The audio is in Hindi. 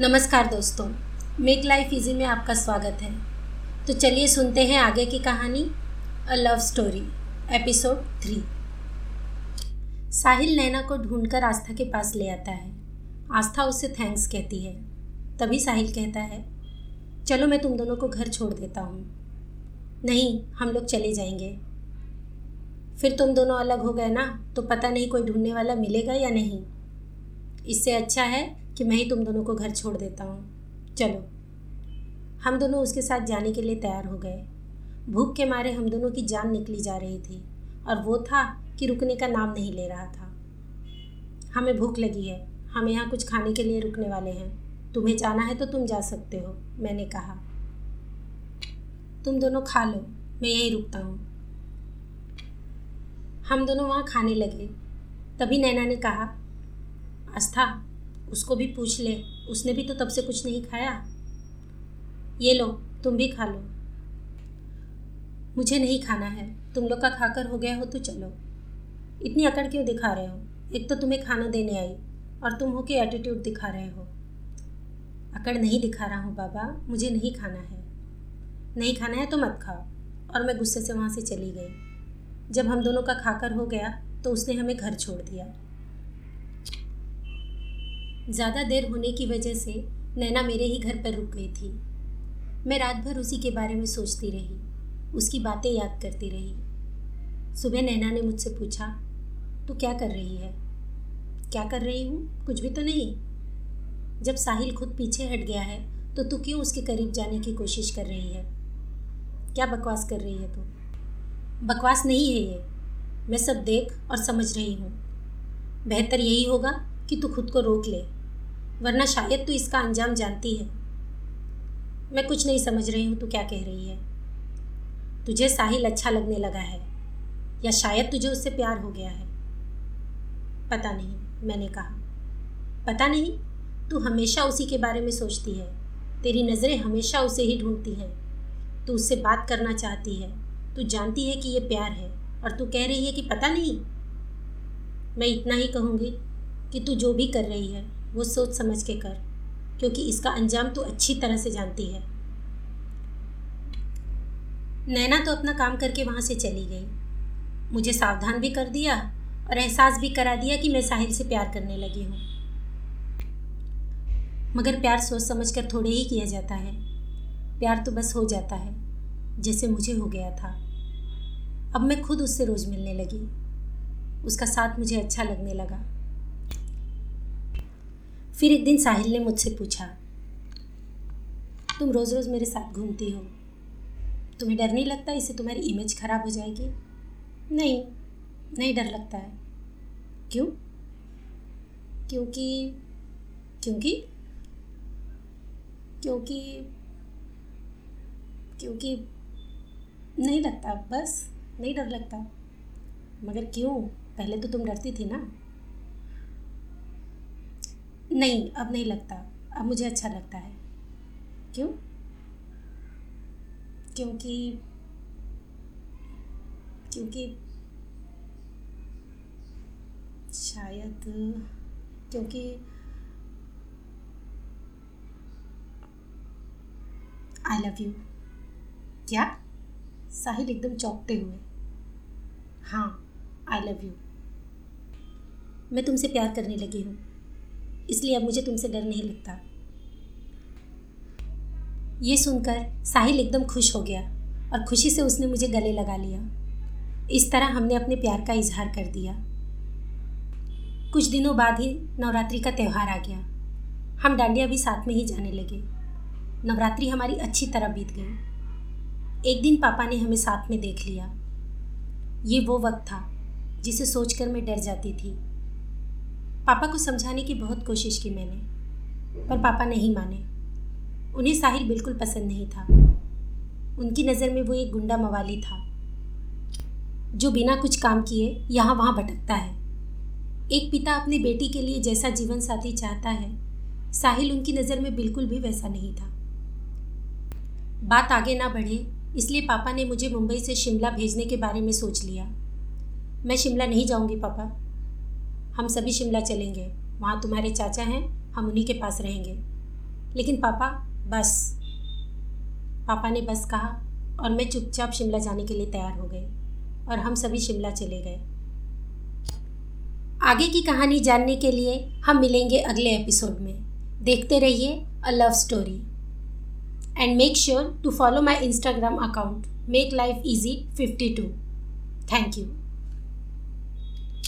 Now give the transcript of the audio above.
नमस्कार दोस्तों, मेक लाइफ इजी में आपका स्वागत है। तो चलिए सुनते हैं आगे की कहानी a love story episode three Sahil Naina को ढूंढकर आस्था के पास ले आता है। आस्था उससे थैंक्स कहती है। तभी साहिल कहता है, चलो मैं तुम दोनों को घर छोड़ देता हूँ। नहीं, हम लोग चले जाएँगे। फिर तुम दोनों अलग हो गए ना तो पता नहीं कोई ढूँढने वाला मिलेगा या नहीं। इससे अच्छा है कि मैं ही तुम दोनों को घर छोड़ देता हूँ। चलो। हम दोनों उसके साथ जाने के लिए तैयार हो गए। भूख के मारे हम दोनों की जान निकली जा रही थी और वो था कि रुकने का नाम नहीं ले रहा था। हमें भूख लगी है। हम यहाँ कुछ खाने के लिए रुकने वाले हैं। तुम्हें जाना है तो तुम जा सकते हो, मैंने कहा। तुम दोनों खा लो, मैं यहीं रुकता हूँ। हम दोनों वहाँ खाने लगे। तभी नैना ने कहा, आस्था उसको भी पूछ ले। उसने भी तो तब से कुछ नहीं खाया। ये लो, तुम भी खा लो। मुझे नहीं खाना है। तुम लोग का खाकर हो गया हो तो चलो। इतनी अकड़ क्यों दिखा रहे हो? एक तो तुम्हें खाना देने आई और तुम हो के एटीट्यूड दिखा रहे हो। अकड़ नहीं दिखा रहा हूँ बाबा, मुझे नहीं खाना है। नहीं खाना है तो मत खाओ। और मैं गुस्से से वहाँ से चली गई। जब हम दोनों का खाकर हो गया तो उसने हमें घर छोड़ दिया। ज़्यादा देर होने की वजह से नैना मेरे ही घर पर रुक गई थी। मैं रात भर उसी के बारे में सोचती रही, उसकी बातें याद करती रही। सुबह नैना ने मुझसे पूछा, तू क्या कर रही है? क्या कर रही हूँ? कुछ भी तो नहीं। जब साहिल खुद पीछे हट गया है तो तू क्यों उसके करीब जाने की कोशिश कर रही है? क्या बकवास कर रही है तू? बकवास नहीं है ये। मैं सब देख और समझ रही हूँ। बेहतर यही होगा कि तू खुद को रोक ले। वरना शायद तू इसका अंजाम जानती है। मैं कुछ नहीं समझ रही हूँ तू क्या कह रही है। तुझे साहिल अच्छा लगने लगा है, या शायद तुझे उससे प्यार हो गया है। पता नहीं, मैंने कहा। पता नहीं, तू हमेशा उसी के बारे में सोचती है। तेरी नज़रें हमेशा उसे ही ढूंढती हैं। तू उससे बात करना चाहती है। तू जानती है कि ये प्यार है, और तू कह रही है कि पता नहीं। मैं इतना ही कहूँगी कि तू जो भी कर रही है वो सोच समझ के कर, क्योंकि इसका अंजाम तू अच्छी तरह से जानती है। नैना तो अपना काम करके वहाँ से चली गई। मुझे सावधान भी कर दिया और एहसास भी करा दिया कि मैं साहिल से प्यार करने लगी हूँ। मगर प्यार सोच समझ कर थोड़े ही किया जाता है। प्यार तो बस हो जाता है, जैसे मुझे हो गया था। अब मैं खुद उससे रोज़ मिलने लगी। उसका साथ मुझे अच्छा लगने लगा। फिर एक दिन साहिल ने मुझसे पूछा, तुम रोज़ रोज़ मेरे साथ घूमती हो? तुम्हें डर नहीं लगता इससे तुम्हारी इमेज ख़राब हो जाएगी? नहीं नहीं डर लगता है. क्यों? क्योंकि क्योंकि क्योंकि क्योंकि नहीं लगता, बस नहीं डर लगता। मगर क्यों? पहले तो तुम डरती थी ना? नहीं, अब नहीं लगता। अब मुझे अच्छा लगता है। क्यों? क्योंकि क्योंकि शायद, क्योंकि आई लव यू क्या? साहिल एकदम चौंकते हुए। हाँ आई लव यू मैं तुमसे प्यार करने लगी हूँ। इसलिए अब मुझे तुमसे डर नहीं लगता। ये सुनकर साहिल एकदम खुश हो गया और खुशी से उसने मुझे गले लगा लिया। इस तरह हमने अपने प्यार का इजहार कर दिया। कुछ दिनों बाद ही नवरात्रि का त्यौहार आ गया। हम डांडिया भी साथ में ही जाने लगे। नवरात्रि हमारी अच्छी तरह बीत गई। एक दिन पापा ने हमें साथ में देख लिया। ये वो वक्त था जिसे सोचकर मैं डर जाती थी। पापा को समझाने की बहुत कोशिश की मैंने, पर पापा नहीं माने। उन्हें साहिल बिल्कुल पसंद नहीं था। उनकी नज़र में वो एक गुंडा मवाली था, जो बिना कुछ काम किए यहाँ वहाँ भटकता है। एक पिता अपनी बेटी के लिए जैसा जीवन साथी चाहता है, साहिल उनकी नज़र में बिल्कुल भी वैसा नहीं था। बात आगे ना बढ़े, इसलिए पापा ने मुझे मुंबई से शिमला भेजने के बारे में सोच लिया। मैं शिमला नहीं जाऊँगी, पापा। हम सभी शिमला चलेंगे। वहाँ तुम्हारे चाचा हैं, हम उन्हीं के पास रहेंगे। लेकिन पापा, बस। पापा ने बस कहा और मैं चुपचाप शिमला जाने के लिए तैयार हो गए और हम सभी शिमला चले गए। आगे की कहानी जानने के लिए हम मिलेंगे अगले एपिसोड में। देखते रहिए a love story and make sure to follow my Instagram account make life easy fifty two thank you